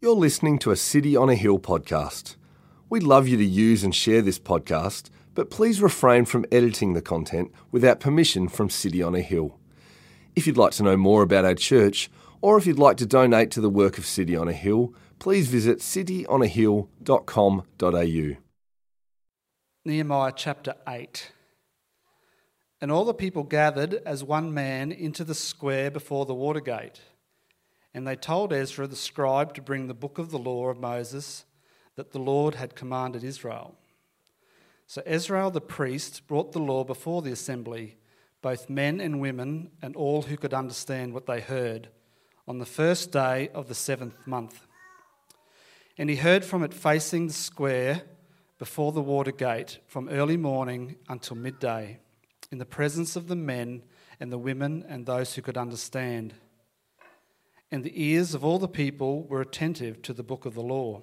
You're listening to a City on a Hill podcast. We'd love you to use and share this podcast, but please refrain from editing the content without permission from City on a Hill. If you'd like to know more about our church, or if you'd like to donate to the work of City on a Hill, please visit cityonahill.com.au. Nehemiah chapter 8. And all the people gathered as one man into the square before the water gate. And they told Ezra the scribe to bring the book of the law of Moses that the Lord had commanded Israel. So Ezra the priest brought the law before the assembly, both men and women, and all who could understand what they heard, on the first day of the seventh month. And he heard from it facing the square before the water gate from early morning until midday, in the presence of the men and the women and those who could understand and the ears of all the people were attentive to the book of the law.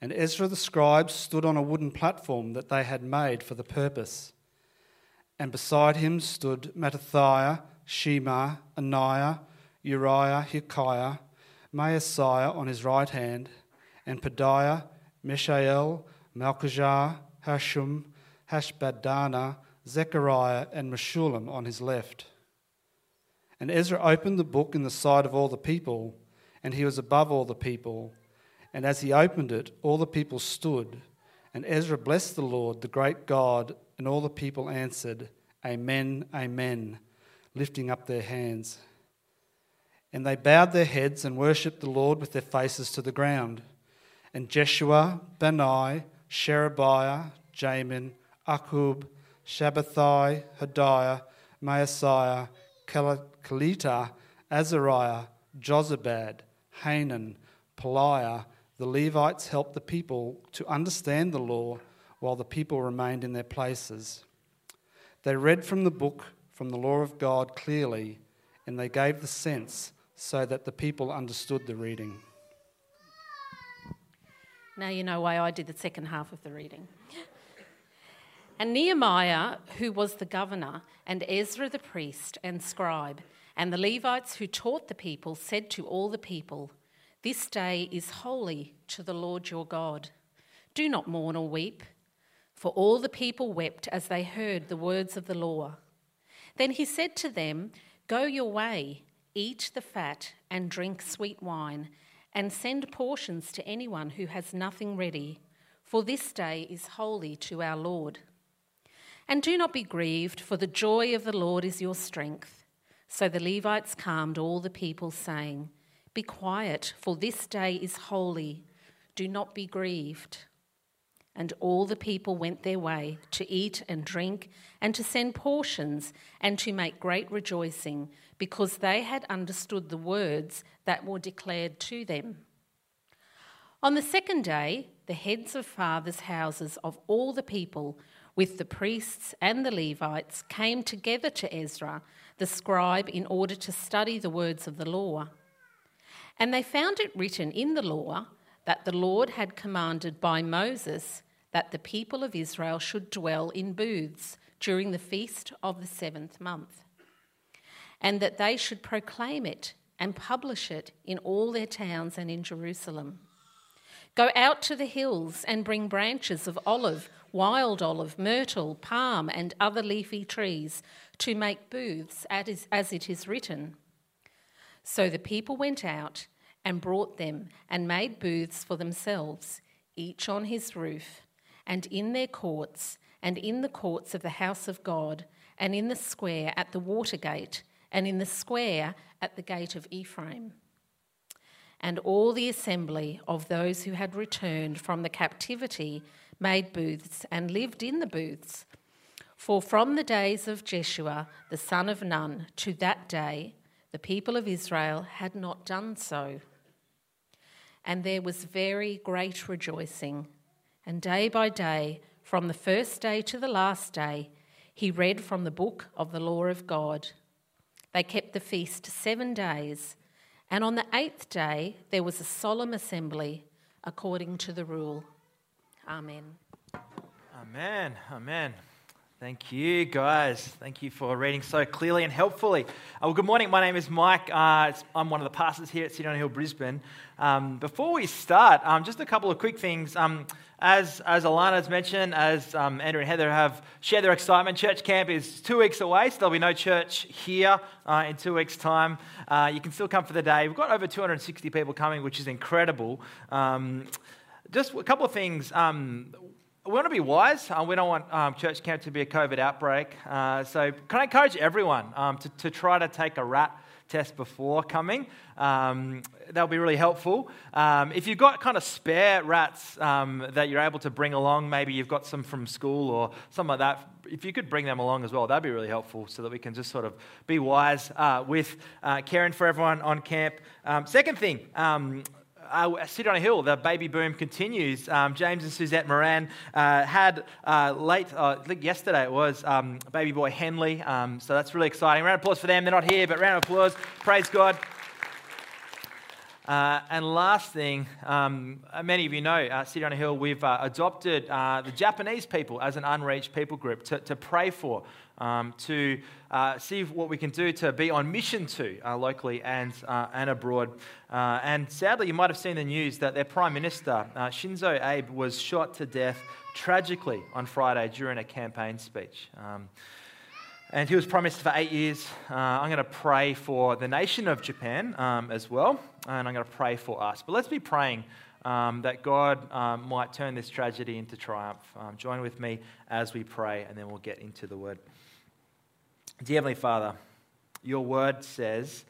And Ezra the scribe stood on a wooden platform that they had made for the purpose. And beside him stood Mattithiah, Shema, Ananiah, Uriah, Hilkiah, Maaseiah on his right hand, and Pedaiah, Mishael, Malchijah, Hashum, Hashbadana, Zechariah, and Meshullam on his left. And Ezra opened the book in the sight of all the people, and he was above all the people. And as he opened it, all the people stood. And Ezra blessed the Lord, the great God, and all the people answered, Amen, Amen, lifting up their hands. And they bowed their heads and worshipped the Lord with their faces to the ground. And Jeshua, Bani, Sherebiah, Jamin, Akub, Shabbethai, Hodiah, Maaseiah, Kelita, Azariah, Jozabad, Hanan, Pelaiah, the Levites helped the people to understand the law while the people remained in their places. They read from the book, from the law of God clearly, and they gave the sense so that the people understood the reading. Now you know why I did the second half of the reading. And Nehemiah, who was the governor, and Ezra the priest and scribe, and the Levites who taught the people, said to all the people, This day is holy to the Lord your God. Do not mourn or weep. For all the people wept as they heard the words of the law. Then he said to them, Go your way, eat the fat, and drink sweet wine, and send portions to anyone who has nothing ready, for this day is holy to our Lord. And do not be grieved, for the joy of the Lord is your strength. So the Levites calmed all the people, saying, Be quiet, for this day is holy. Do not be grieved. And all the people went their way to eat and drink, and to send portions, and to make great rejoicing, because they had understood the words that were declared to them. On the second day, the heads of fathers' houses of all the people with the priests and the Levites, came together to Ezra, the scribe, in order to study the words of the law. And they found it written in the law that the Lord had commanded by Moses that the people of Israel should dwell in booths during the feast of the seventh month, and that they should proclaim it and publish it in all their towns and in Jerusalem. Go out to the hills and bring branches of olive wild olive, myrtle, palm, and other leafy trees to make booths, as it is written. So the people went out and brought them and made booths for themselves, each on his roof, and in their courts, and in the courts of the house of God, and in the square at the water gate, and in the square at the gate of Ephraim. And all the assembly of those who had returned from the captivity made booths and lived in the booths. For from the days of Jeshua, the son of Nun, to that day, the people of Israel had not done so. And there was very great rejoicing. And day by day, from the first day to the last day, he read from the book of the law of God. They kept the feast seven days, and on the eighth day there was a solemn assembly according to the rule. Amen. Amen. Amen. Thank you, guys. Thank you for reading so clearly and helpfully. Uh, well, good morning. My name is Mike. Uh, I'm one of the pastors here at City on Hill, Brisbane. Um, before we start, um, just a couple of quick things. Um, as, as has mentioned, as um, Andrew and Heather have shared their excitement, church camp is two weeks away, so there'll be no church here uh, in two weeks' time. Uh, you can still come for the day. We've got over 260 people coming, which is incredible. Just a couple of things. Um, we want to be wise. Uh, we don't want um, church camp to be a COVID outbreak. Uh, so, can I encourage everyone um, to, to try to take a rat test before coming? Um, that'll be really helpful. Um, if you've got kind of spare rats um, that you're able to bring along, maybe you've got some from school or something like that, if you could bring them along as well, that'd be really helpful so that we can just sort of be wise uh, with uh, caring for everyone on camp. Um, second thing, uh, City on a Hill, the baby boom continues. Um, James and Suzette Moran uh, had uh, late, uh, I think yesterday it was, um, baby boy Henley. Um, so that's really exciting. Round of applause for them. They're not here, but round of applause. Praise God. Uh, and last thing, um, many of you know, uh, City on a Hill, we've uh, adopted uh, the Japanese people as an unreached people group to, to pray for, um, to uh, see what we can do to be on mission to uh, locally and, and abroad. and sadly, you might have seen the news that their Prime Minister, Shinzo Abe, was shot to death tragically on Friday during a campaign speech. Um, and he was Prime Minister for eight years. Uh, I'm going to pray for the nation of Japan um, as well, and I'm going to pray for us. But let's be praying um, that God um, might turn this tragedy into triumph. Um, join with me as we pray, and then we'll get into the word. Dear Heavenly Father, your word says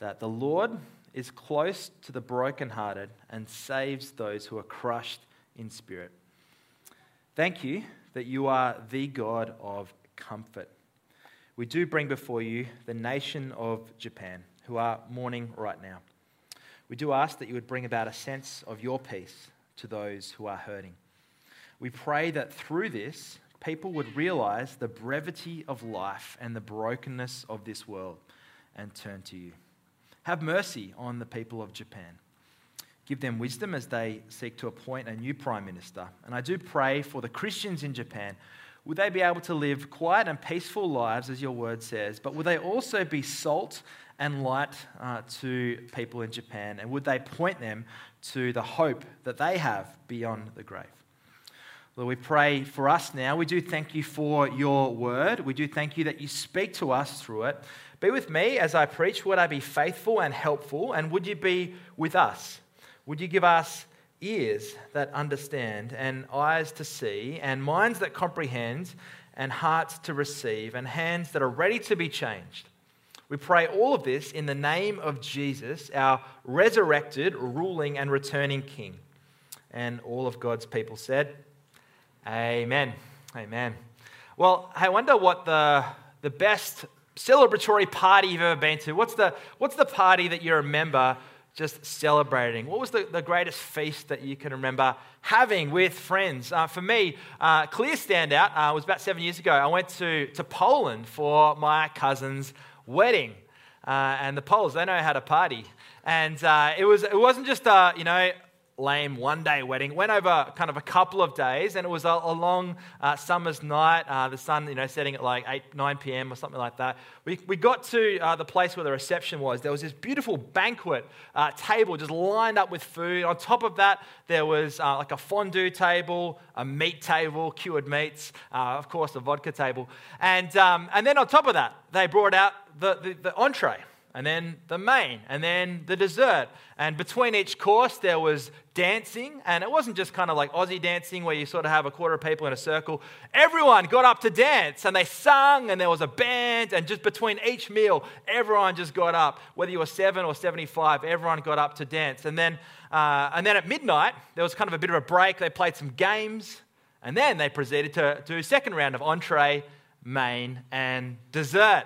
that the Lord is close to the brokenhearted and saves those who are crushed in spirit. Thank you that you are the God of comfort we do bring before you the nation of Japan, who are mourning right now. We do ask that you would bring about a sense of your peace to those who are hurting. We pray that through this, people would realize the brevity of life and the brokenness of this world and turn to you. Have mercy on the people of Japan. Give them wisdom as they seek to appoint a new prime minister. And I do pray for the Christians in Japan would they be able to live quiet and peaceful lives, as your word says? But would they also be salt and light uh, to people in Japan? And would they point them to the hope that they have beyond the grave? Lord, we pray for us now. We do thank you for your word. We do thank you that you speak to us through it. Be with me as I preach. Would I be faithful and helpful? And would you be with us? Would you give us ears that understand, and eyes to see, and minds that comprehend, and hearts to receive, and hands that are ready to be changed. We pray all of this in the name of Jesus, our resurrected, ruling, and returning King. And all of God's people said, Amen. Amen. Well, I wonder what the, the best celebratory party you've ever been to. What's the, what's the party that you remember just celebrating? What was the, the greatest feast that you can remember having with friends? Uh, for me, uh, clear standout uh, was about seven years ago. I went to, to Poland for my cousin's wedding. Uh, and the Poles, they know how to party. And uh, it, was, it wasn't just, a, you know, lame one day wedding. Went over kind of a couple of days, and it was a, a long uh, summer's night. Uh, the sun, you know, setting at like 8, 9 p.m. or something like that. We, we got to uh, the place where the reception was. There was this beautiful banquet uh, table just lined up with food. On top of that, there was uh, like a fondue table, a meat table, cured meats, uh, of course, a vodka table. And, um, and then on top of that, they brought out the, the, the entree and then the main, and then the dessert. And between each course, there was dancing, and it wasn't just kind of like Aussie dancing where you sort of have a quarter of people in a circle. Everyone got up to dance, and they sung, and there was a band, and just between each meal, everyone just got up. Whether you were seven or 75, everyone got up to dance. And then, uh, and then at midnight, there was kind of a bit of a break. They played some games, and then they proceeded to do a second round of entree, main, and dessert.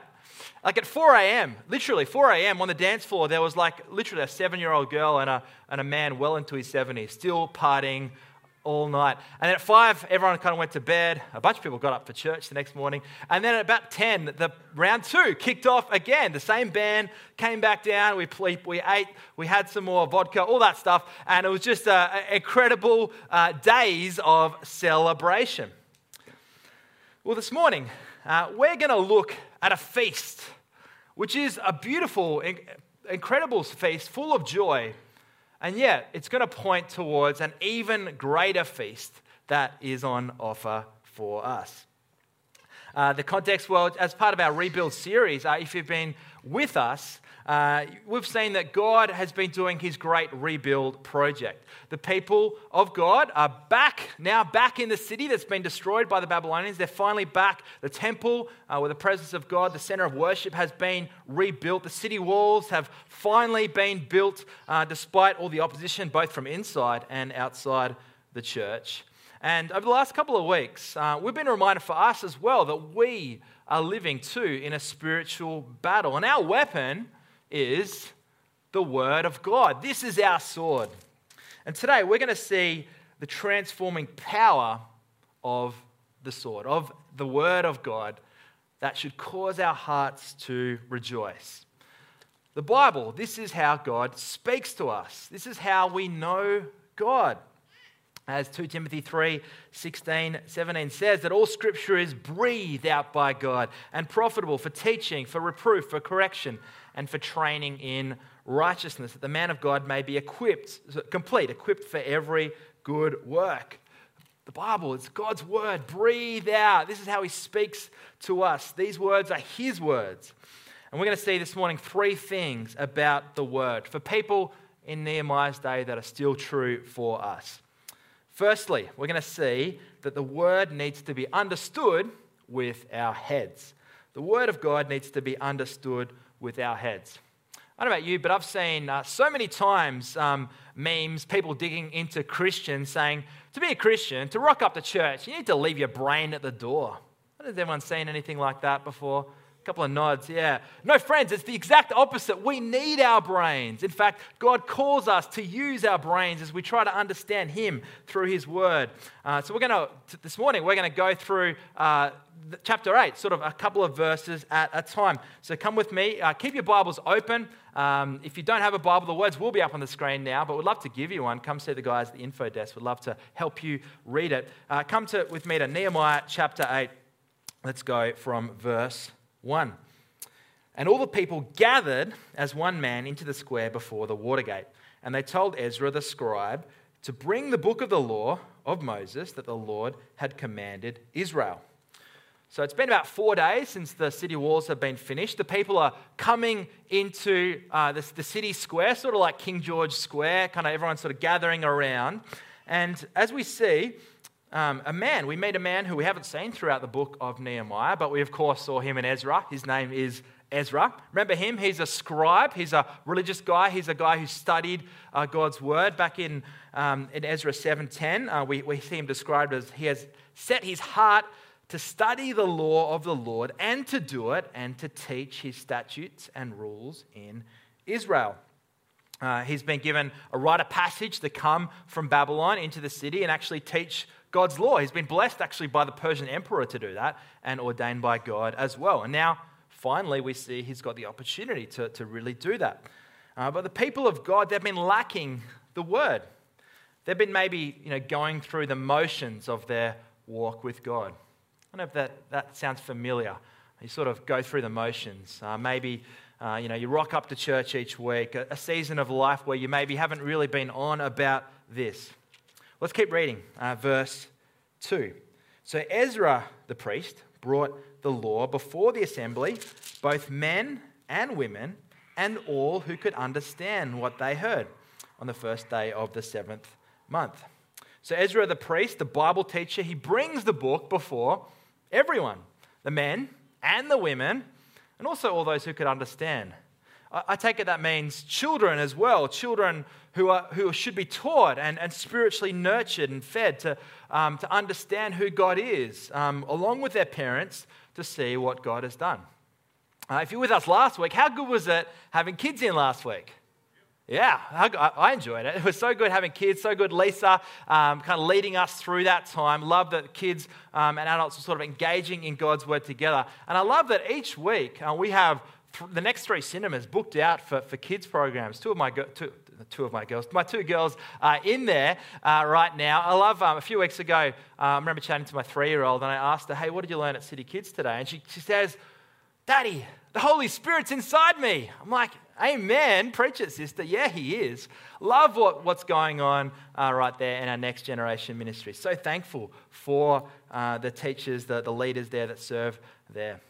Like at 4 a.m., literally 4 a.m. on the dance floor, there was like literally a seven year old girl and a, and a man well into his 70s, still partying all night. And at 5, everyone kind of went to bed. A bunch of people got up for church the next morning. And then at about 10, the round two kicked off again. The same band came back down. We, we ate, we had some more vodka, all that stuff. And it was just uh, incredible uh, days of celebration. Well, this morning, uh, we're going to look at a feast, which is a beautiful, incredible feast full of joy. And yet, it's going to point towards an even greater feast that is on offer for us. Uh, the context, well, as part of our rebuild series, uh, if you've been with us, uh, we've seen that God has been doing his great rebuild project. The people of God are back, now back in the city that's been destroyed by the Babylonians. They're finally back. The temple, uh, where the presence of God, the center of worship, has been rebuilt. The city walls have finally been built uh, despite all the opposition, both from inside and outside the church. And over the last couple of weeks, uh, we've been reminded for us as well that we are living too in a spiritual battle. And our weapon is the Word of God. This is our sword. And today we're going to see the transforming power of the sword, of the Word of God, that should cause our hearts to rejoice. The Bible, this is how God speaks to us. This is how we know God. As 2 Timothy 3 16, 17 says, that all scripture is breathed out by God and profitable for teaching, for reproof, for correction, and for training in righteousness, that the man of God may be equipped, complete, equipped for every good work. The Bible, it's God's word, breathe out. This is how He speaks to us. These words are His words. And we're going to see this morning three things about the word for people in Nehemiah's day that are still true for us. Firstly, we're going to see that the word needs to be understood with our heads. The word of God needs to be understood with our heads. I don't know about you, but I've seen uh, so many times um, memes, people digging into Christians saying, to be a Christian, to rock up to church, you need to leave your brain at the door. Has anyone seen anything like that before? Couple of nods, yeah. No, friends, it's the exact opposite. We need our brains. In fact, God calls us to use our brains as we try to understand Him through His Word. Uh, so, we're going to, this morning, we're going to go through uh, chapter 8, sort of a couple of verses at a time. So come with me. Uh, keep your Bibles open. Um, if you don't have a Bible, the words will be up on the screen now, but we'd love to give you one. Come see the guys at the info desk. We'd love to help you read it. Uh, come to, with me to Nehemiah chapter 8. Let's go from verse 1. And all the people gathered as one man into the square before the water gate. And they told Ezra the scribe to bring the book of the law of Moses that the Lord had commanded Israel. So it's been about four days since the city walls have been finished. The people are coming into uh, the, the city square, sort of like King George Square, kind of everyone's sort of gathering around. And as we see, um, a man, we meet a man who we haven't seen throughout the book of Nehemiah, but we of course saw him in Ezra. His name is Ezra. Remember him? He's a scribe. He's a religious guy. He's a guy who studied uh, God's word. Back in, um, in Ezra 7.10, uh, we, we see him described as he has set his heart to study the law of the Lord and to do it and to teach his statutes and rules in Israel. Uh, he's been given a rite of passage to come from Babylon into the city and actually teach God's law. He's been blessed actually by the Persian emperor to do that and ordained by God as well. And now, finally, we see he's got the opportunity to, to really do that. Uh, but the people of God, they've been lacking the word. They've been maybe you know, going through the motions of their walk with God. I don't know if that, that sounds familiar. You sort of go through the motions. Uh, maybe uh, you know you rock up to church each week, a, a, season of life where you maybe haven't really been on about this. Let's keep reading. Uh, verse 2. So Ezra the priest brought the law before the assembly, both men and women, and all who could understand what they heard on the first day of the seventh month. So Ezra the priest, the Bible teacher, he brings the book before Everyone, the men and the women, and also all those who could understand. I take it that means children as well, children who, are, who should be taught and, and spiritually nurtured and fed to, um, to understand who God is, um, along with their parents to see what God has done. Uh, if you were with us last week, how good was it having kids in last week? Yeah, I enjoyed it. It was so good having kids, so good. Lisa um, kind of leading us through that time. Love that kids um, and adults are sort of engaging in God's word together. And I love that each week uh, we have th- the next three cinemas booked out for, for kids programs. Two of my, two, two of my girls, my two girls are in there uh, right now. I love, um, a few weeks ago, uh, I remember chatting to my three year old and I asked her, Hey, what did you learn at City Kids today? And she, she says, Daddy, the Holy Spirit's inside me. I'm like, Amen. Preach it, sister. Yeah, he is. Love what, what's going on uh, right there in our next generation ministry. So thankful for uh, the teachers, the, the leaders there that serve there.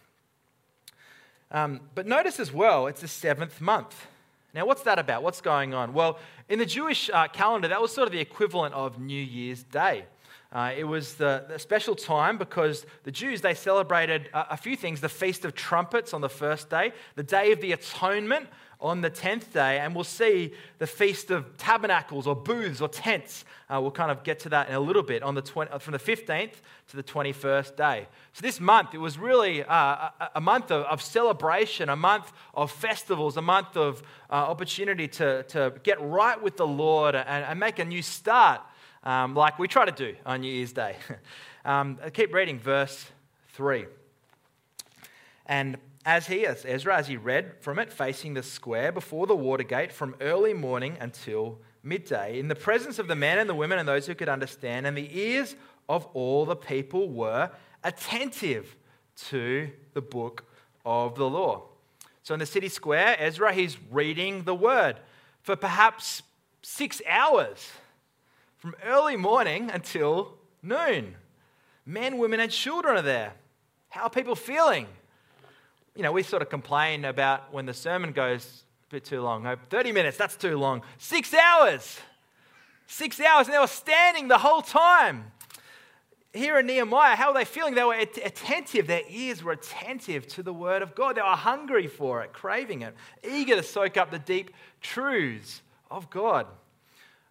Um, but notice as well, it's the seventh month. Now, what's that about? What's going on? Well, in the Jewish uh, calendar, that was sort of the equivalent of New Year's Day. Uh, it was the, the, special time because the Jews, they celebrated a, a, few things. The Feast of Trumpets on the first day, the Day of the Atonement on the 10th day, and we'll see the Feast of Tabernacles or booths or tents. Uh, we'll kind of get to that in a little bit on the 20, from the 15th to the 21st day. So this month, it was really uh, a, a, month of, of, celebration, a month of festivals, a month of uh, opportunity to, to get right with the Lord and, and make a new start um, like we try to do on New Year's Day. um, keep reading verse 3. And as he, as Ezra, as he read from it, facing the square before the water gate from early morning until midday, in the presence of the men and the women and those who could understand, and the ears of all the people were attentive to the book of the law. So in the city square, Ezra, he's reading the word for perhaps six hours from early morning until noon. Men, women, and children are there. How are people feeling? You know, we sort of complain about when the sermon goes a bit too long. 30 minutes, that's too long. Six hours. Six hours, and they were standing the whole time. Here in Nehemiah, how were they feeling? They were attentive. Their ears were attentive to the word of God. They were hungry for it, craving it, eager to soak up the deep truths of God.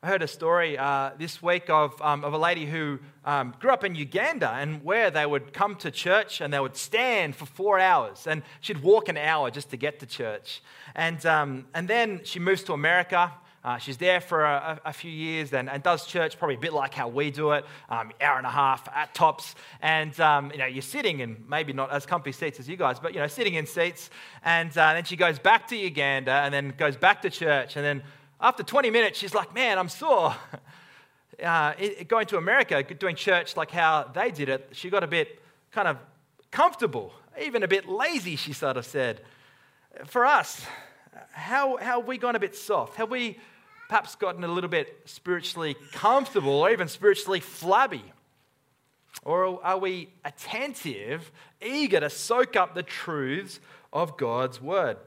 I heard a story uh, this week of, um, of a lady who um, grew up in Uganda and where they would come to church and they would stand for four hours and she'd walk an hour just to get to church. And, um, and then she moves to America. Uh, she's there for a, a few years and, and, does church probably a bit like how we do it, um, hour and a half at tops. And um, you know, you're sitting in maybe not as comfy seats as you guys, but you know, sitting in seats. And uh, then she goes back to Uganda and then goes back to church and then after 20 minutes, she's like, Man, I'm sore. Uh, going to America, doing church like how they did it, she got a bit kind of comfortable, even a bit lazy, she sort of said. For us, how, how have we gone a bit soft? Have we perhaps gotten a little bit spiritually comfortable or even spiritually flabby? Or are we attentive, eager to soak up the truths of God's word?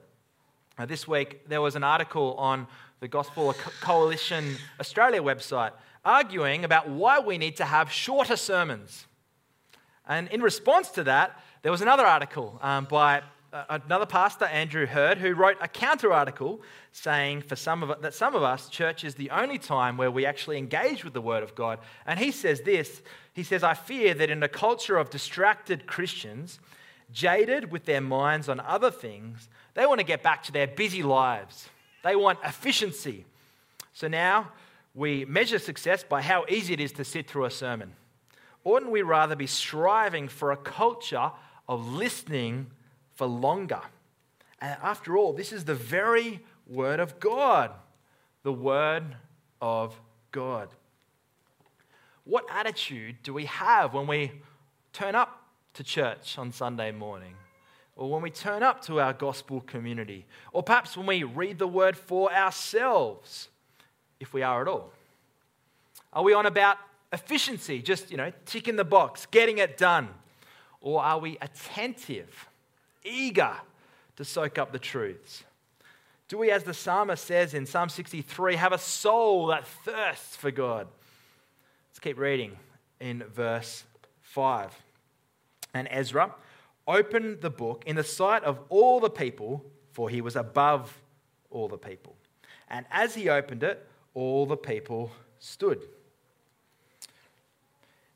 Now, this week, there was an article on the Gospel Coalition Australia website, arguing about why we need to have shorter sermons. And in response to that, there was another article um, by uh, another pastor, Andrew Heard, who wrote a counter article saying for some of that some of us, church is the only time where we actually engage with the Word of God. And he says this He says, I fear that in a culture of distracted Christians, jaded with their minds on other things, they want to get back to their busy lives they want efficiency. So now we measure success by how easy it is to sit through a sermon. Oughtn't we rather be striving for a culture of listening for longer? And after all, this is the very Word of God. The Word of God. What attitude do we have when we turn up to church on Sunday morning? Or when we turn up to our gospel community, or perhaps when we read the word for ourselves, if we are at all? Are we on about efficiency, just, you know, ticking the box, getting it done? Or are we attentive, eager to soak up the truths? Do we, as the psalmist says in Psalm 63, have a soul that thirsts for God? Let's keep reading in verse 5. And Ezra, opened the book in the sight of all the people, for he was above all the people. And as he opened it, all the people stood.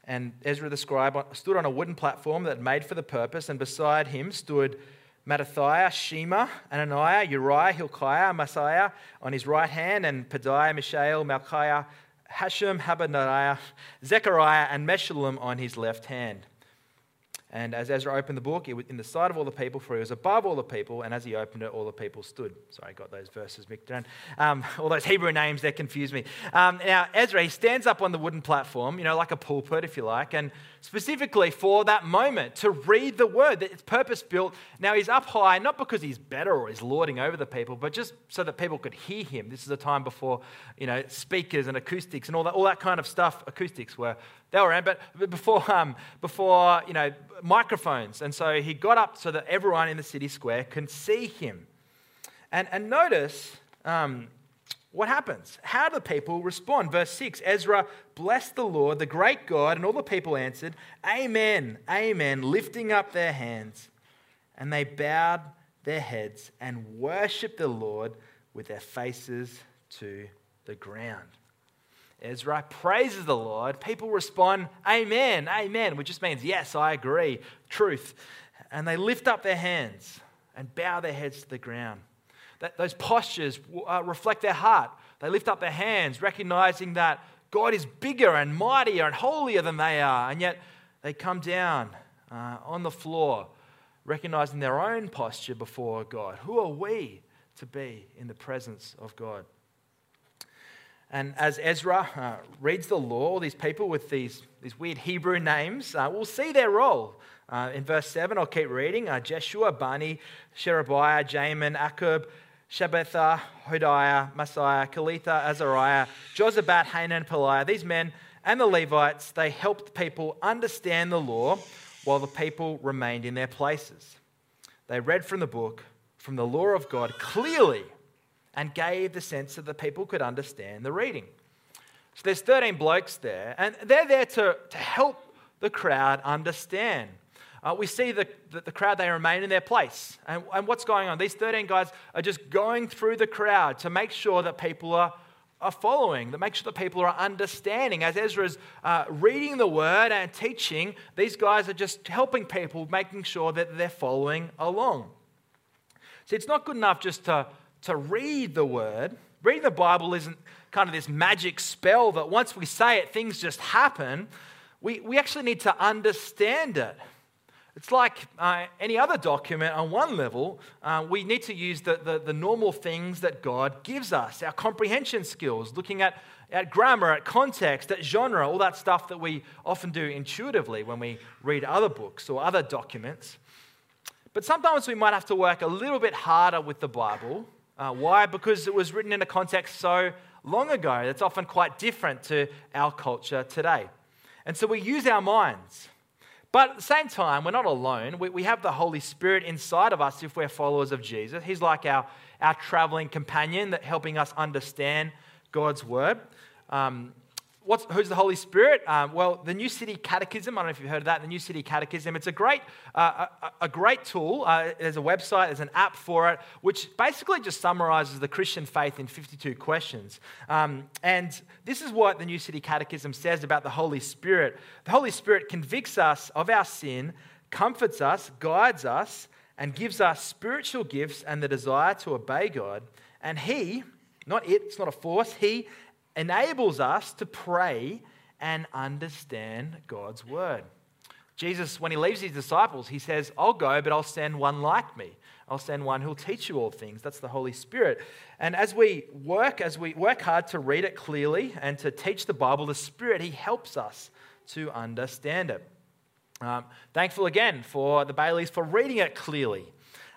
And Ezra the scribe stood on a wooden platform that made for the purpose, and beside him stood Mattithiah, Shema, Ananiah, Uriah, Hilkiah, Maaseiah on his right hand, and Pedaiah, Mishael, Malchiah, Hashum, Habaniah, Zechariah, and Meshullam on his left hand. And as Ezra opened the book, it was in the sight of all the people, for he was above all the people, and as he opened it, all the people stood. Sorry, I got those verses mixed around. Um, all those Hebrew names, they confuse me. Um, now, Ezra, he stands up on the wooden platform, you know, like a pulpit, if you like, and specifically for that moment to read the word. That it's purpose built. Now, he's up high, not because he's better or he's lording over the people, but just so that people could hear him. This is a time before, you know, speakers and acoustics and all that, all that kind of stuff. Acoustics were they were around, but before, um, before you know, microphones. And so he got up so that everyone in the city square can see him. And, and notice um, what happens. How do the people respond? Verse 6 Ezra blessed the Lord, the great God, and all the people answered, Amen, Amen, lifting up their hands. And they bowed their heads and worshiped the Lord with their faces to the ground. Ezra praises the Lord, people respond, Amen, Amen, which just means, Yes, I agree, truth. And they lift up their hands and bow their heads to the ground. That, those postures uh, reflect their heart. They lift up their hands, recognizing that God is bigger and mightier and holier than they are. And yet they come down uh, on the floor, recognizing their own posture before God. Who are we to be in the presence of God? And as Ezra uh, reads the law, these people with these, these weird Hebrew names uh, will see their role. Uh, in verse 7, I'll keep reading uh, Jeshua, Bani, Sherebiah, Jamin, Akkub, Shabbethah, Hodiah, Maaseiah, Kelita, Azariah, Jozabad, Hanan, Pelaiah. These men and the Levites, they helped people understand the law while the people remained in their places. They read from the book, from the law of God, clearly and gave the sense that the people could understand the reading. So there's 13 blokes there, and they're there to, to help the crowd understand. Uh, we see the, the, the, crowd, they remain in their place. And, and what's going on? These 13 guys are just going through the crowd to make sure that people are, are following, to make sure that people are understanding. As Ezra's uh, reading the word and teaching, these guys are just helping people, making sure that they're following along. See, it's not good enough just to to read the word. Reading the Bible isn't kind of this magic spell that once we say it, things just happen. We, we actually need to understand it. It's like uh, any other document on one level, uh, we need to use the, the, the, normal things that God gives us, our comprehension skills, looking at, at grammar, at context, at genre, all that stuff that we often do intuitively when we read other books or other documents. But sometimes we might have to work a little bit harder with the Bible uh, why? Because it was written in a context so long ago that's often quite different to our culture today. And so we use our minds. But at the same time, we're not alone. We, we have the Holy Spirit inside of us if we're followers of Jesus. He's like our, our traveling companion that helping us understand God's word. Um, What's, who's the Holy Spirit? Um, well, the New City Catechism. I don't know if you've heard of that. The New City Catechism. It's a great, uh, a, a, great tool. Uh, there's a website. There's an app for it, which basically just summarizes the Christian faith in 52 questions. Um, and this is what the New City Catechism says about the Holy Spirit. The Holy Spirit convicts us of our sin, comforts us, guides us, and gives us spiritual gifts and the desire to obey God. And He, not it, it's not a force. He enables us to pray and understand God's word. Jesus, when he leaves his disciples, he says, I'll go, but I'll send one like me. I'll send one who'll teach you all things. That's the Holy Spirit. And as we work, as we work hard to read it clearly and to teach the Bible, the Spirit, he helps us to understand it. Um, thankful again for the Baileys for reading it clearly.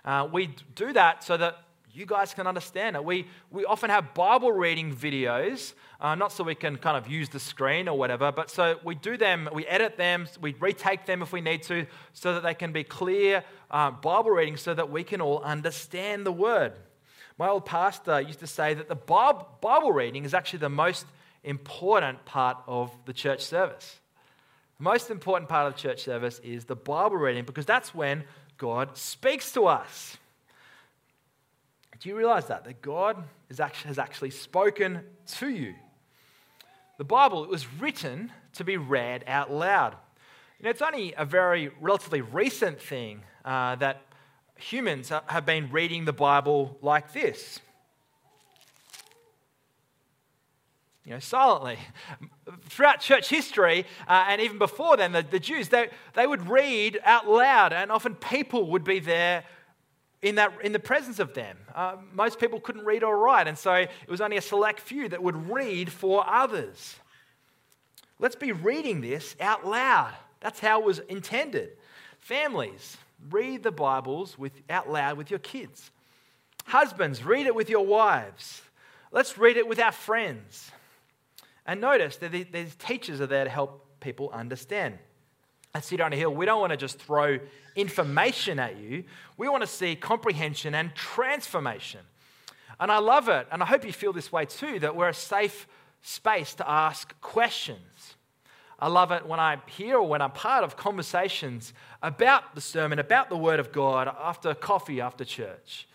Uh, we do that so that you guys can understand it. We, we often have Bible reading videos, uh, not so we can kind of use the screen or whatever, but so we do them, we edit them, we retake them if we need to, so that they can be clear uh, Bible reading so that we can all understand the Word. My old pastor used to say that the Bible reading is actually the most important part of the church service. The most important part of church service is the Bible reading because that's when God speaks to us. Do you realize that? That God actually, has actually spoken to you. The Bible it was written to be read out loud. You know, it's only a very relatively recent thing uh, that humans have been reading the Bible like this. You know, silently. throughout church history, uh, and even before then, the, the Jews, they, they would read out loud, and often people would be there in, that, in the presence of them. Uh, most people couldn't read or write, and so it was only a select few that would read for others. Let's be reading this out loud. That's how it was intended. Families, read the Bibles with, out loud with your kids. Husbands, read it with your wives. Let's read it with our friends. And notice that these teachers are there to help people understand. At City on a Hill, we don't want to just throw information at you. We want to see comprehension and transformation. And I love it, and I hope you feel this way too, that we're a safe space to ask questions. I love it when I hear or when I'm part of conversations about the sermon, about the Word of God after coffee, after church.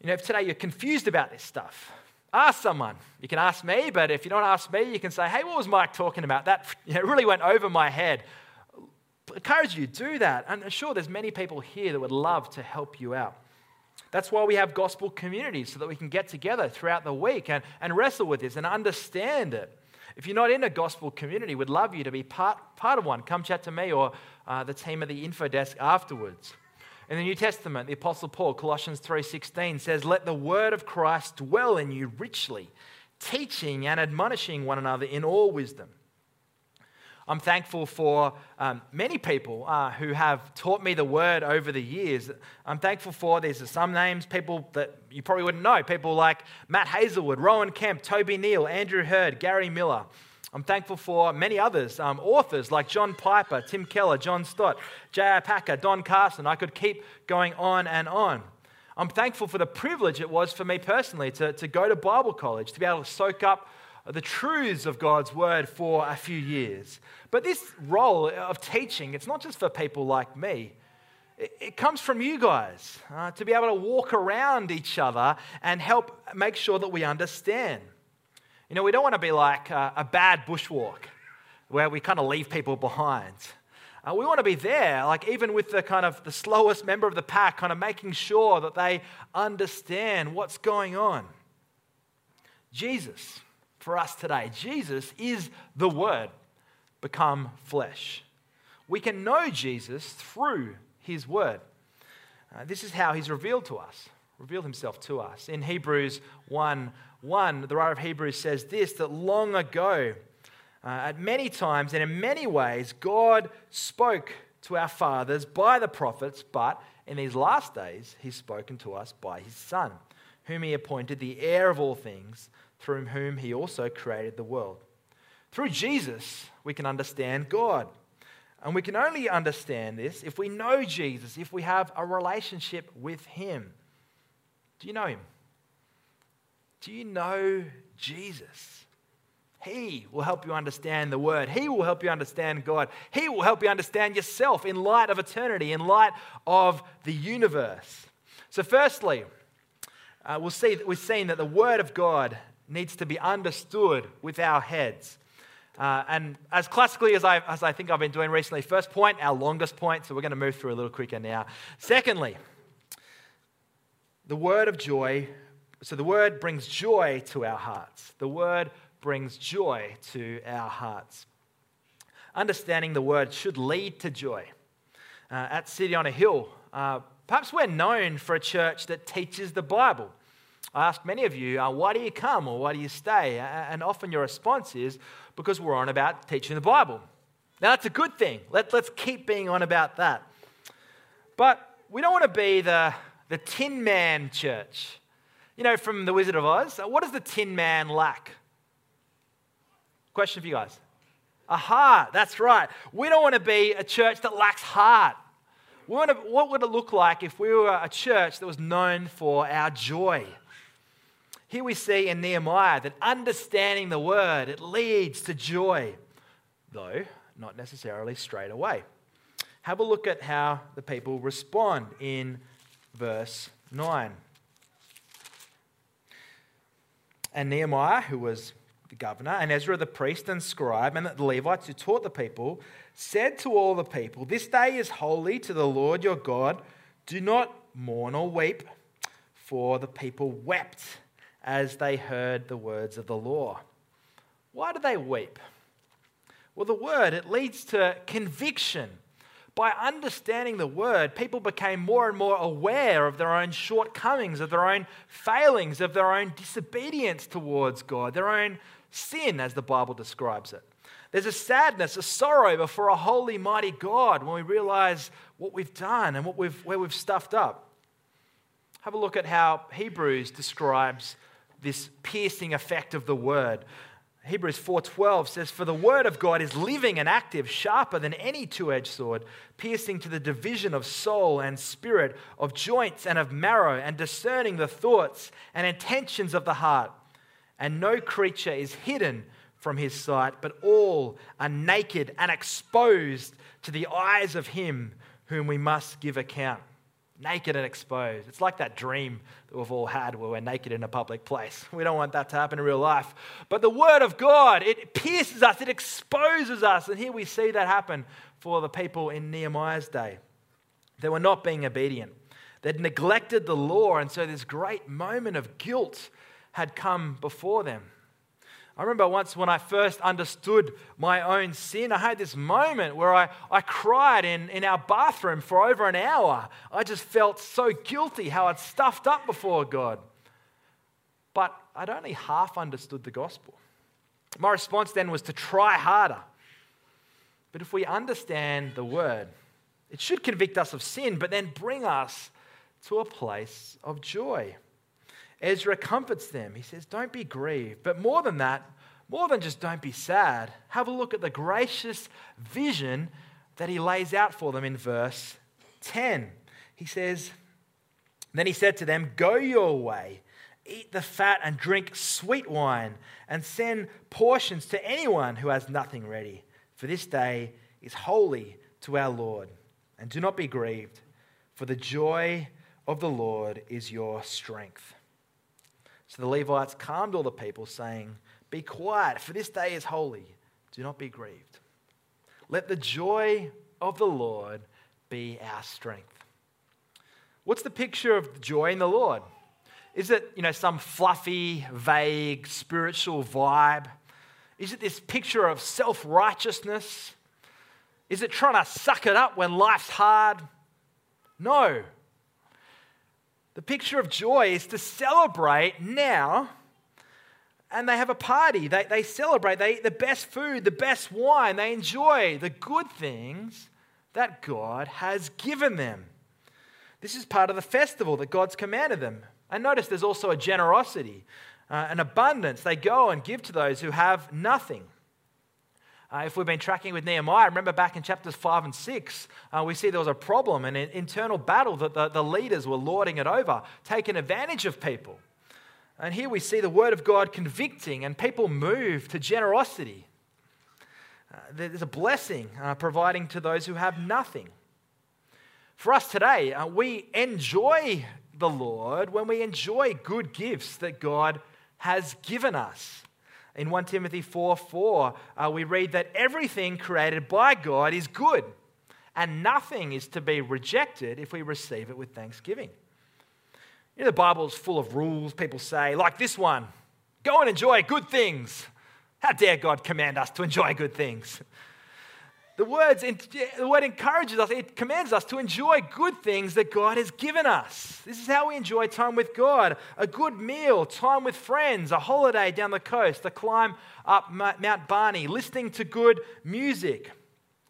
You know, if today you're confused about this stuff, ask someone. You can ask me, but if you don't ask me, you can say, hey, what was Mike talking about? That you know, really went over my head. I encourage you, to do that. And sure, there's many people here that would love to help you out. That's why we have gospel communities, so that we can get together throughout the week and, and wrestle with this and understand it. If you're not in a gospel community, we'd love you to be part, part of one. Come chat to me or uh, the team at the info desk afterwards. In the New Testament, the Apostle Paul, Colossians 3:16 says, "Let the word of Christ dwell in you richly, teaching and admonishing one another in all wisdom." I'm thankful for um, many people uh, who have taught me the word over the years. I'm thankful for there's some names, people that you probably wouldn't know, people like Matt Hazelwood, Rowan Kemp, Toby Neal, Andrew Heard, Gary Miller. I'm thankful for many others, um, authors like John Piper, Tim Keller, John Stott, J.I. Packer, Don Carson. I could keep going on and on. I'm thankful for the privilege it was for me personally to, to go to Bible college, to be able to soak up the truths of God's word for a few years. But this role of teaching, it's not just for people like me. It, comes from you guys uh, to be able to walk around each other and help make sure that we understand. You know, we don't want to be like a, a bad bushwalk where we kind of leave people behind. Uh, we want to be there, like even with the kind of the slowest member of the pack, kind of making sure that they understand what's going on. Jesus, for us today. Jesus is the Word become flesh. We can know Jesus through His Word. Uh, this is how He's revealed to us, revealed Himself to us. In Hebrews 1 1, the writer of Hebrews says this that long ago, uh, at many times and in many ways, God spoke to our fathers by the prophets, but in these last days, He's spoken to us by His Son, whom He appointed the heir of all things through whom he also created the world. Through Jesus, we can understand God. And we can only understand this if we know Jesus, if we have a relationship with him. Do you know him? Do you know Jesus? He will help you understand the Word. He will help you understand God. He will help you understand yourself in light of eternity, in light of the universe. So, firstly, uh, we'll see, we've seen that the Word of God needs to be understood with our heads. Uh, and as classically as I, as I think I've been doing recently, first point, our longest point, so we're going to move through a little quicker now. Secondly, the word of joy. So the word brings joy to our hearts. The word brings joy to our hearts. Understanding the word should lead to joy. Uh, at City on a Hill, uh, perhaps we're known for a church that teaches the Bible. I ask many of you, uh, why do you come or why do you stay? And often your response is, because we're on about teaching the Bible. Now, that's a good thing. Let, let's keep being on about that. But we don't want to be the, the Tin Man church. You know, from The Wizard of Oz, what does the Tin Man lack? Question for you guys. A heart, that's right. We don't want to be a church that lacks heart. To, what would it look like if we were a church that was known for our joy? Here we see in Nehemiah that understanding the word, it leads to joy, though not necessarily straight away. Have a look at how the people respond in verse 9. And Nehemiah, who was the governor, and Ezra the priest and scribe, and the Levites who taught the people, said to all the people, This day is holy to the Lord your God. Do not mourn or weep. For the people wept as they heard the words of the law. Why do they weep? Well, the word, it leads to conviction. By understanding the word, people became more and more aware of their own shortcomings, of their own failings, of their own disobedience towards God, their own sin, as the Bible describes it. There's a sadness, a sorrow before a holy, mighty God when we realize what we've done and what we've, where we've stuffed up. Have a look at how Hebrews describes this piercing effect of the word. Hebrews 4:12 says for the word of God is living and active sharper than any two-edged sword piercing to the division of soul and spirit of joints and of marrow and discerning the thoughts and intentions of the heart and no creature is hidden from his sight, but all are naked and exposed to the eyes of him whom we must give account. Naked and exposed. It's like that dream that we've all had where we're naked in a public place. We don't want that to happen in real life. But the Word of God, it pierces us, it exposes us. And here we see that happen for the people in Nehemiah's day. They were not being obedient, they'd neglected the law. And so this great moment of guilt had come before them. I remember once when I first understood my own sin, I had this moment where I, I cried in, in our bathroom for over an hour. I just felt so guilty how I'd stuffed up before God. But I'd only half understood the gospel. My response then was to try harder. But if we understand the word, it should convict us of sin, but then bring us to a place of joy. Ezra comforts them. He says, Don't be grieved. But more than that, more than just don't be sad, have a look at the gracious vision that he lays out for them in verse 10. He says, Then he said to them, Go your way, eat the fat and drink sweet wine, and send portions to anyone who has nothing ready. For this day is holy to our Lord. And do not be grieved, for the joy of the Lord is your strength. So the Levites calmed all the people, saying, Be quiet, for this day is holy. Do not be grieved. Let the joy of the Lord be our strength. What's the picture of joy in the Lord? Is it, you know, some fluffy, vague, spiritual vibe? Is it this picture of self righteousness? Is it trying to suck it up when life's hard? No. The picture of joy is to celebrate now, and they have a party. They, they celebrate, they eat the best food, the best wine, they enjoy the good things that God has given them. This is part of the festival that God's commanded them. And notice there's also a generosity, uh, an abundance. They go and give to those who have nothing. Uh, if we've been tracking with Nehemiah, remember back in chapters 5 and 6, uh, we see there was a problem, an internal battle that the, the leaders were lording it over, taking advantage of people. And here we see the word of God convicting, and people move to generosity. Uh, there's a blessing uh, providing to those who have nothing. For us today, uh, we enjoy the Lord when we enjoy good gifts that God has given us. In 1 Timothy 4 4, uh, we read that everything created by God is good, and nothing is to be rejected if we receive it with thanksgiving. You know, the Bible's full of rules. People say, like this one go and enjoy good things. How dare God command us to enjoy good things? The, words, the word encourages us, it commands us to enjoy good things that God has given us. This is how we enjoy time with God a good meal, time with friends, a holiday down the coast, a climb up Mount Barney, listening to good music,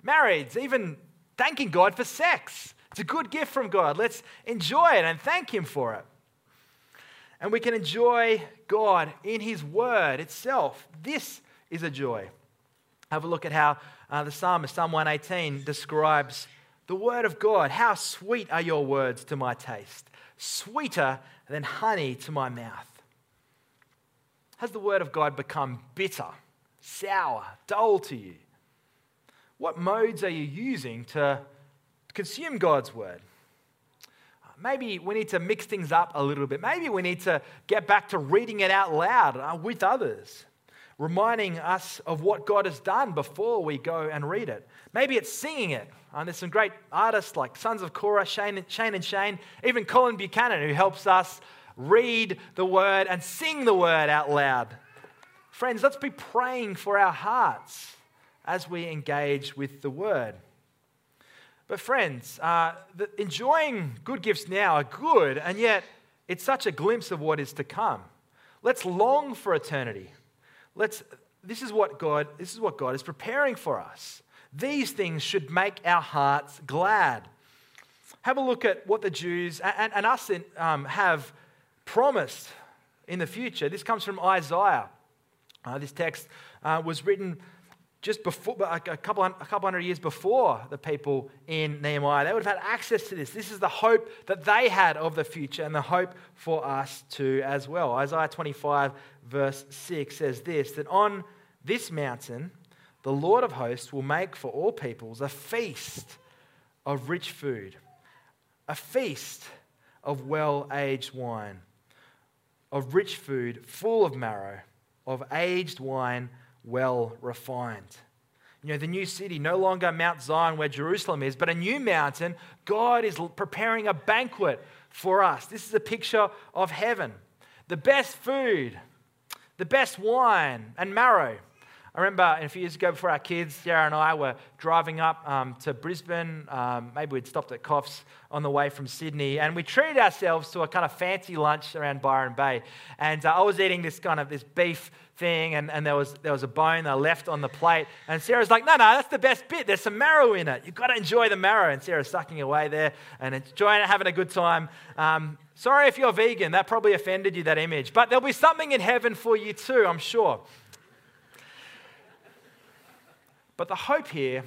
marrieds, even thanking God for sex. It's a good gift from God. Let's enjoy it and thank Him for it. And we can enjoy God in His Word itself. This is a joy. Have a look at how uh, the psalmist, Psalm 118, describes the word of God. How sweet are your words to my taste, sweeter than honey to my mouth. Has the word of God become bitter, sour, dull to you? What modes are you using to consume God's word? Maybe we need to mix things up a little bit. Maybe we need to get back to reading it out loud uh, with others reminding us of what God has done before we go and read it. Maybe it's singing it. And there's some great artists like Sons of Korah, Shane, Shane and Shane, even Colin Buchanan, who helps us read the word and sing the word out loud Friends, let's be praying for our hearts as we engage with the word. But, friends, uh, the, enjoying good gifts now are good, and yet it's such a glimpse of what is to come. Let's long for eternity. Let's, this, is what God, this is what God is preparing for us. These things should make our hearts glad. Have a look at what the Jews and, and us um, have promised in the future. This comes from Isaiah. Uh, this text uh, was written just before, a couple, a couple hundred years before the people in Nehemiah. They would have had access to this. This is the hope that they had of the future and the hope for us too as well. Isaiah 25, verse 6 says this that on this mountain, the Lord of hosts will make for all peoples a feast of rich food, a feast of well aged wine, of rich food full of marrow, of aged wine well refined. You know, the new city, no longer Mount Zion where Jerusalem is, but a new mountain. God is preparing a banquet for us. This is a picture of heaven. The best food, the best wine, and marrow. I remember a few years ago before our kids, Sarah and I were driving up um, to Brisbane. Um, maybe we'd stopped at Coffs on the way from Sydney, and we treated ourselves to a kind of fancy lunch around Byron Bay. And uh, I was eating this kind of this beef thing, and, and there, was, there was a bone I left on the plate. And Sarah's like, no, no, that's the best bit. There's some marrow in it. You've got to enjoy the marrow. And Sarah's sucking away there and enjoying it, having a good time. Um, sorry if you're vegan, that probably offended you, that image. But there'll be something in heaven for you too, I'm sure. But the hope here,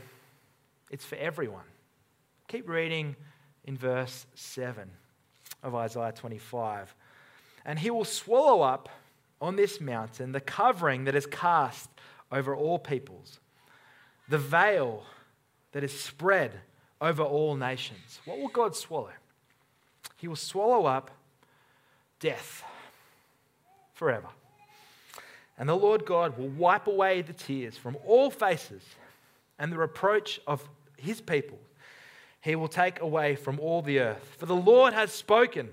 it's for everyone. Keep reading in verse 7 of Isaiah 25. And he will swallow up on this mountain the covering that is cast over all peoples, the veil that is spread over all nations. What will God swallow? He will swallow up death forever. And the Lord God will wipe away the tears from all faces and the reproach of his people he will take away from all the earth. For the Lord has spoken.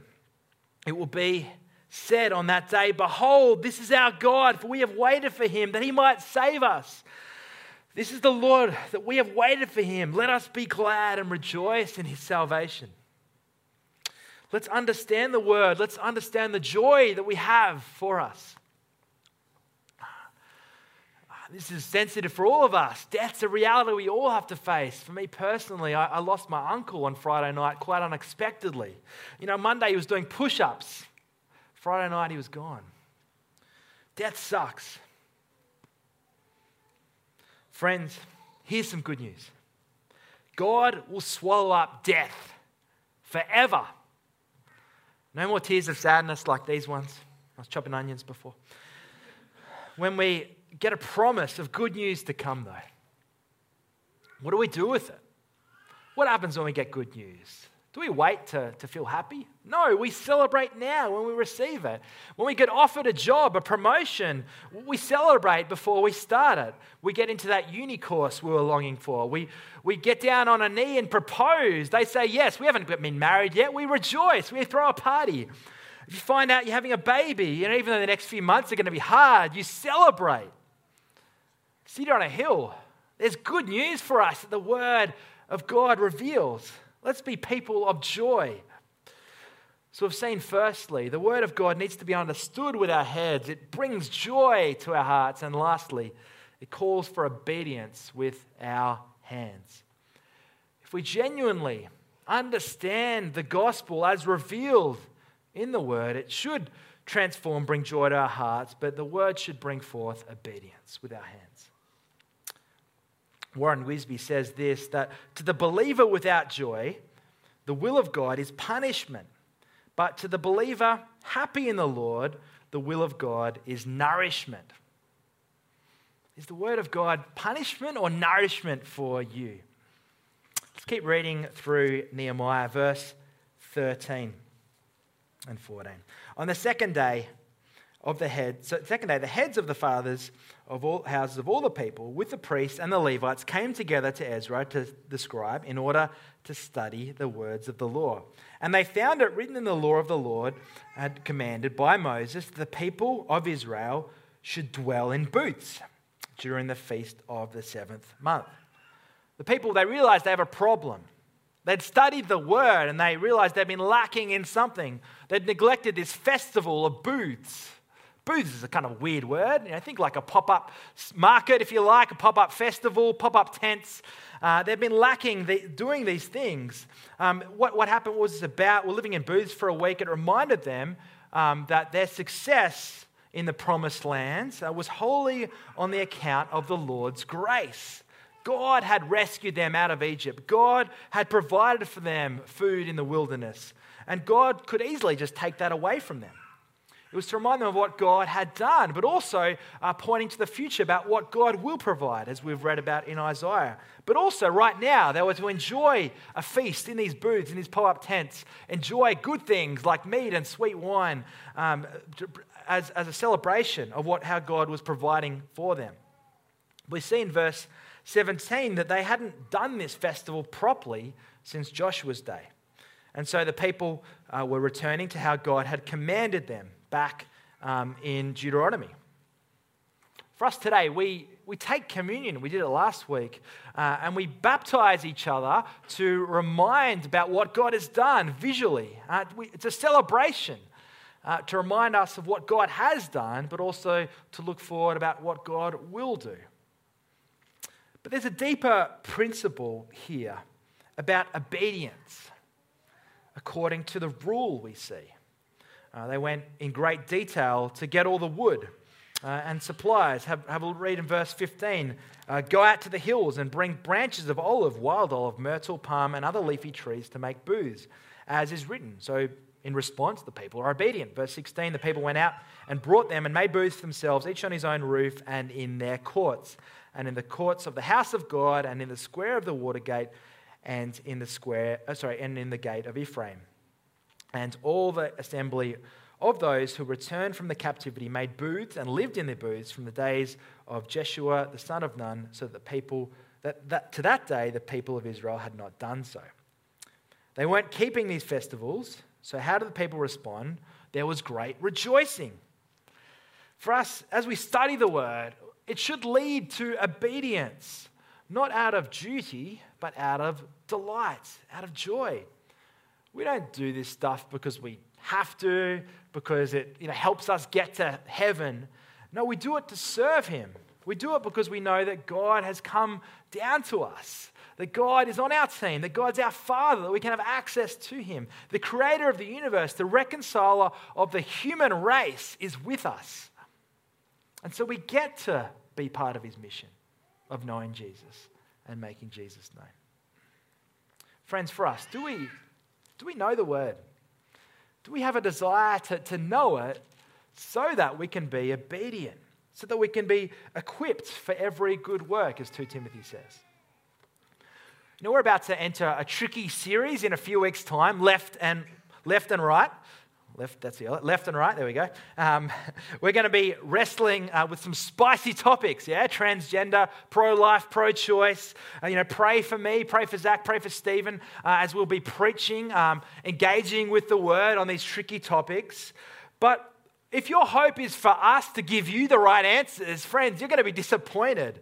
It will be said on that day, Behold, this is our God, for we have waited for him that he might save us. This is the Lord that we have waited for him. Let us be glad and rejoice in his salvation. Let's understand the word. Let's understand the joy that we have for us. This is sensitive for all of us. Death's a reality we all have to face. For me personally, I, I lost my uncle on Friday night quite unexpectedly. You know, Monday he was doing push ups, Friday night he was gone. Death sucks. Friends, here's some good news God will swallow up death forever. No more tears of sadness like these ones. I was chopping onions before. When we get a promise of good news to come, though. What do we do with it? What happens when we get good news? Do we wait to, to feel happy? No, we celebrate now when we receive it. When we get offered a job, a promotion, we celebrate before we start it. We get into that uni course we were longing for. We, we get down on a knee and propose. They say yes. We haven't been married yet. We rejoice. We throw a party. If you find out you're having a baby, you know, even though the next few months are going to be hard, you celebrate. City on a hill. There's good news for us that the Word of God reveals. Let's be people of joy. So, we've seen firstly, the Word of God needs to be understood with our heads. It brings joy to our hearts. And lastly, it calls for obedience with our hands. If we genuinely understand the gospel as revealed in the Word, it should transform, bring joy to our hearts, but the Word should bring forth obedience with our hands. Warren Wiersbe says this that to the believer without joy, the will of God is punishment. But to the believer happy in the Lord, the will of God is nourishment. Is the word of God punishment or nourishment for you? Let's keep reading through Nehemiah, verse 13 and 14. On the second day, of the heads, so second day, the heads of the fathers of all houses of all the people, with the priests and the Levites, came together to Ezra, to the scribe, in order to study the words of the law. And they found it written in the law of the Lord, had commanded by Moses, the people of Israel should dwell in booths during the feast of the seventh month. The people, they realized they have a problem. They'd studied the word and they realized they'd been lacking in something. They'd neglected this festival of booths. Booths is a kind of weird word. You know, think like a pop up market, if you like, a pop up festival, pop up tents. Uh, they've been lacking the, doing these things. Um, what, what happened was about, we're living in booths for a week. It reminded them um, that their success in the promised lands uh, was wholly on the account of the Lord's grace. God had rescued them out of Egypt. God had provided for them food in the wilderness. And God could easily just take that away from them. It was to remind them of what God had done, but also uh, pointing to the future about what God will provide, as we've read about in Isaiah. But also, right now, they were to enjoy a feast in these booths, in these pop up tents, enjoy good things like meat and sweet wine um, as, as a celebration of what, how God was providing for them. We see in verse 17 that they hadn't done this festival properly since Joshua's day. And so the people uh, were returning to how God had commanded them back um, in Deuteronomy. For us today, we, we take communion, we did it last week, uh, and we baptize each other to remind about what God has done visually. Uh, we, it's a celebration uh, to remind us of what God has done, but also to look forward about what God will do. But there's a deeper principle here about obedience according to the rule we see. Uh, they went in great detail to get all the wood uh, and supplies. Have, have a read in verse 15. Uh, Go out to the hills and bring branches of olive, wild olive, myrtle, palm, and other leafy trees to make booths, as is written. So, in response, the people are obedient. Verse 16 the people went out and brought them and made booths for themselves, each on his own roof and in their courts, and in the courts of the house of God, and in the square of the water gate, and in the square, uh, sorry, and in the gate of Ephraim. And all the assembly of those who returned from the captivity made booths and lived in their booths from the days of Jeshua the son of Nun, so that the people that, that to that day the people of Israel had not done so. They weren't keeping these festivals, so how did the people respond? There was great rejoicing. For us, as we study the word, it should lead to obedience, not out of duty, but out of delight, out of joy. We don't do this stuff because we have to, because it you know, helps us get to heaven. No, we do it to serve Him. We do it because we know that God has come down to us, that God is on our team, that God's our Father, that we can have access to Him. The Creator of the universe, the reconciler of the human race, is with us. And so we get to be part of His mission of knowing Jesus and making Jesus known. Friends, for us, do we do we know the word? Do we have a desire to, to know it so that we can be obedient, so that we can be equipped for every good work, as 2 Timothy says? You know, we're about to enter a tricky series in a few weeks' time, left and left and right left, that's the left and right, there we go. Um, we're going to be wrestling uh, with some spicy topics, yeah? Transgender, pro life, pro choice. Uh, you know, pray for me, pray for Zach, pray for Stephen uh, as we'll be preaching, um, engaging with the word on these tricky topics. But if your hope is for us to give you the right answers, friends, you're going to be disappointed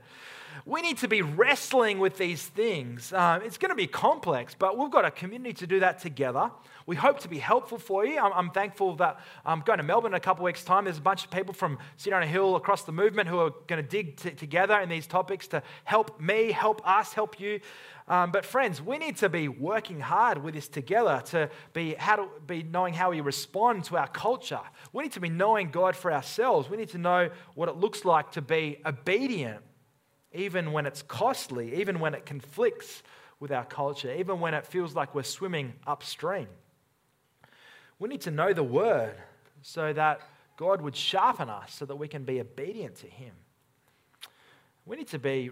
we need to be wrestling with these things. Um, it's going to be complex, but we've got a community to do that together. We hope to be helpful for you. I'm, I'm thankful that I'm going to Melbourne in a couple weeks' time. There's a bunch of people from City on a Hill across the movement who are going to dig t- together in these topics to help me, help us, help you. Um, but friends, we need to be working hard with this together to be how to be knowing how we respond to our culture. We need to be knowing God for ourselves. We need to know what it looks like to be obedient even when it's costly, even when it conflicts with our culture, even when it feels like we're swimming upstream. We need to know the word so that God would sharpen us so that we can be obedient to Him. We need to be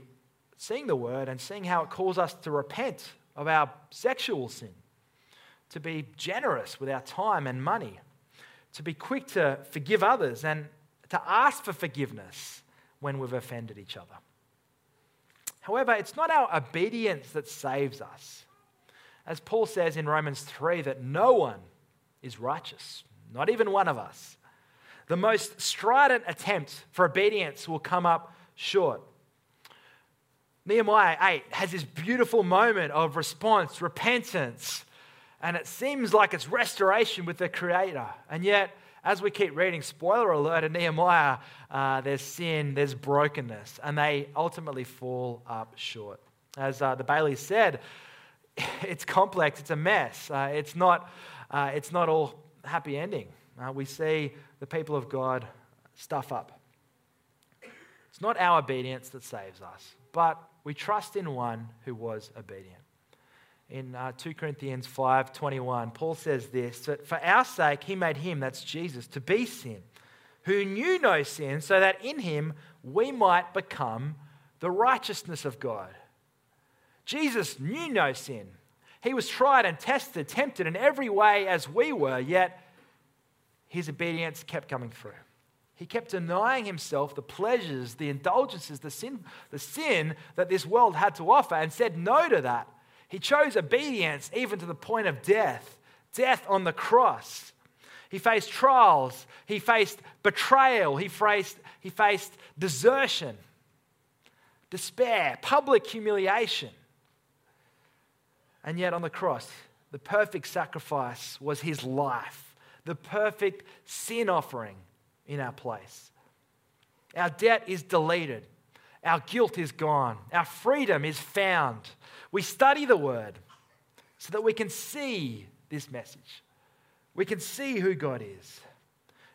seeing the word and seeing how it calls us to repent of our sexual sin, to be generous with our time and money, to be quick to forgive others and to ask for forgiveness when we've offended each other. However, it's not our obedience that saves us. As Paul says in Romans 3, that no one is righteous, not even one of us. the most strident attempt for obedience will come up short. Nehemiah 8 has this beautiful moment of response, repentance, and it seems like it's restoration with the Creator. And yet, as we keep reading, spoiler alert, in Nehemiah, uh, there's sin, there's brokenness, and they ultimately fall up short. As uh, the Bailey said, it's complex, it's a mess. Uh, it's, not, uh, it's not all happy ending. Uh, we see the people of God stuff up. It's not our obedience that saves us, but we trust in one who was obedient. In uh, 2 Corinthians 5:21, Paul says this, that for our sake he made him, that's Jesus, to be sin, who knew no sin, so that in him we might become the righteousness of God. Jesus knew no sin. He was tried and tested, tempted in every way as we were, yet his obedience kept coming through. He kept denying himself the pleasures, the indulgences, the sin, the sin that this world had to offer and said no to that. He chose obedience even to the point of death, death on the cross. He faced trials, he faced betrayal, he faced, he faced desertion, despair, public humiliation. And yet on the cross, the perfect sacrifice was his life, the perfect sin offering in our place. Our debt is deleted. Our guilt is gone. Our freedom is found. We study the word so that we can see this message. We can see who God is.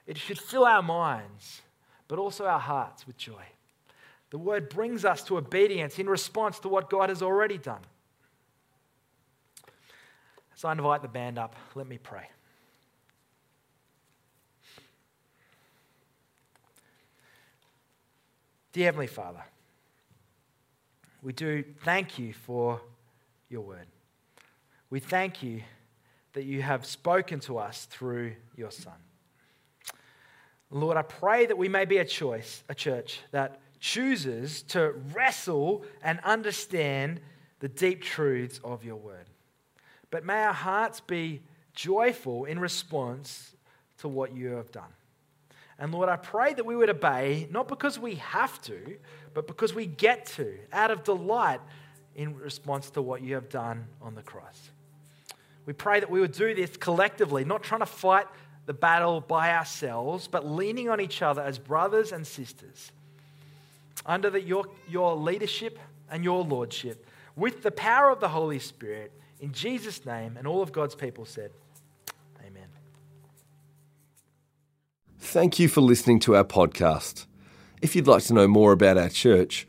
It should fill our minds, but also our hearts with joy. The word brings us to obedience in response to what God has already done. So I invite the band up. Let me pray. Dear Heavenly Father, we do thank you for your word. We thank you that you have spoken to us through your Son. Lord, I pray that we may be a choice, a church that chooses to wrestle and understand the deep truths of your word. But may our hearts be joyful in response to what you have done. And Lord, I pray that we would obey, not because we have to, but because we get to, out of delight in response to what you have done on the cross. We pray that we would do this collectively, not trying to fight the battle by ourselves, but leaning on each other as brothers and sisters under the, your, your leadership and your lordship with the power of the Holy Spirit. In Jesus' name, and all of God's people said, Amen. Thank you for listening to our podcast. If you'd like to know more about our church,